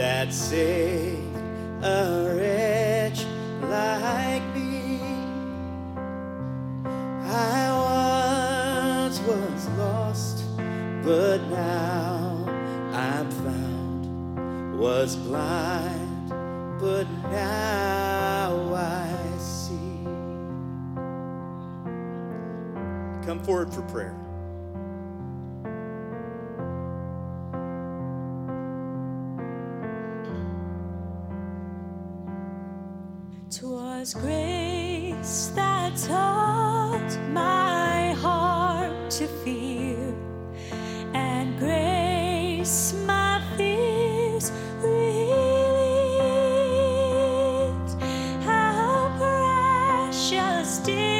that saved a wretch like me. I once was lost, but now I'm found. Was blind, but now I see. Come forward for prayer. Twas grace that taught my heart to fear, and grace my fears relieved. How precious did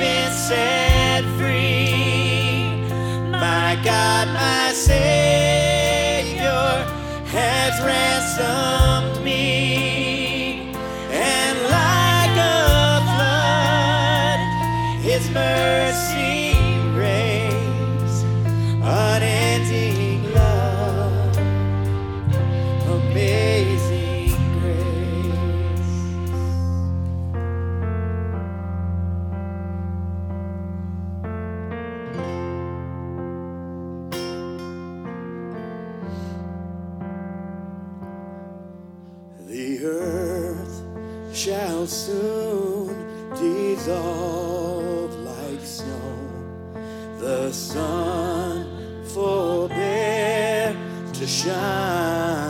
been set free. My God, my Savior has ransomed shall soon dissolve like snow. The sun forbear to shine.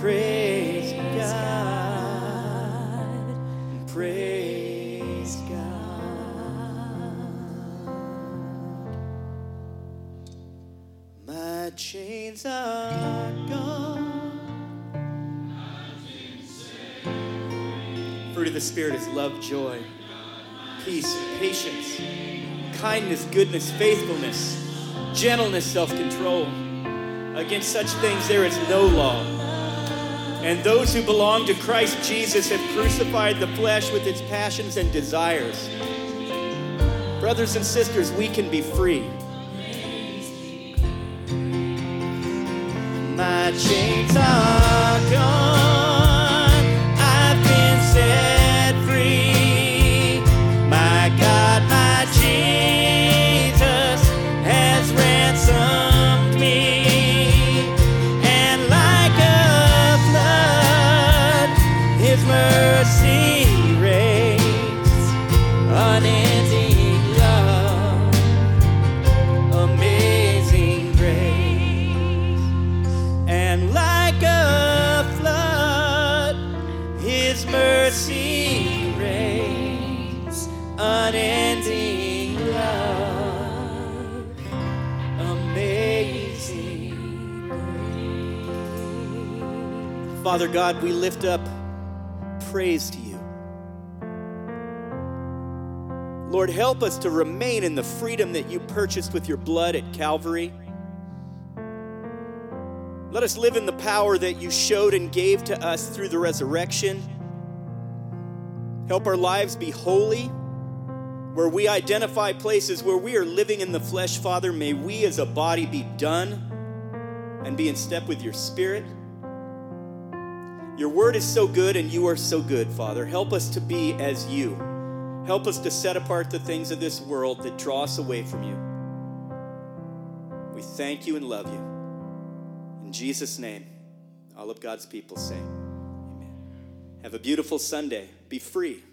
Praise God. Praise God. My chains are gone. Fruit of the Spirit is love, joy, peace, patience, kindness, goodness, faithfulness, gentleness, self control. Against such things there is no law. And those who belong to Christ Jesus have crucified the flesh with its passions and desires. Brothers and sisters, we can be free. My chains are gone. Father God, we lift up praise to you. Lord, help us to remain in the freedom that you purchased with your blood at Calvary. Let us live in the power that you showed and gave to us through the resurrection. Help our lives be holy. Where we identify places where we are living in the flesh, Father, may we as a body be done and be in step with your spirit. Your word is so good and you are so good, Father. Help us to be as you. Help us to set apart the things of this world that draw us away from you. We thank you and love you. In Jesus' name, all of God's people say, Amen. Have a beautiful Sunday. Be free.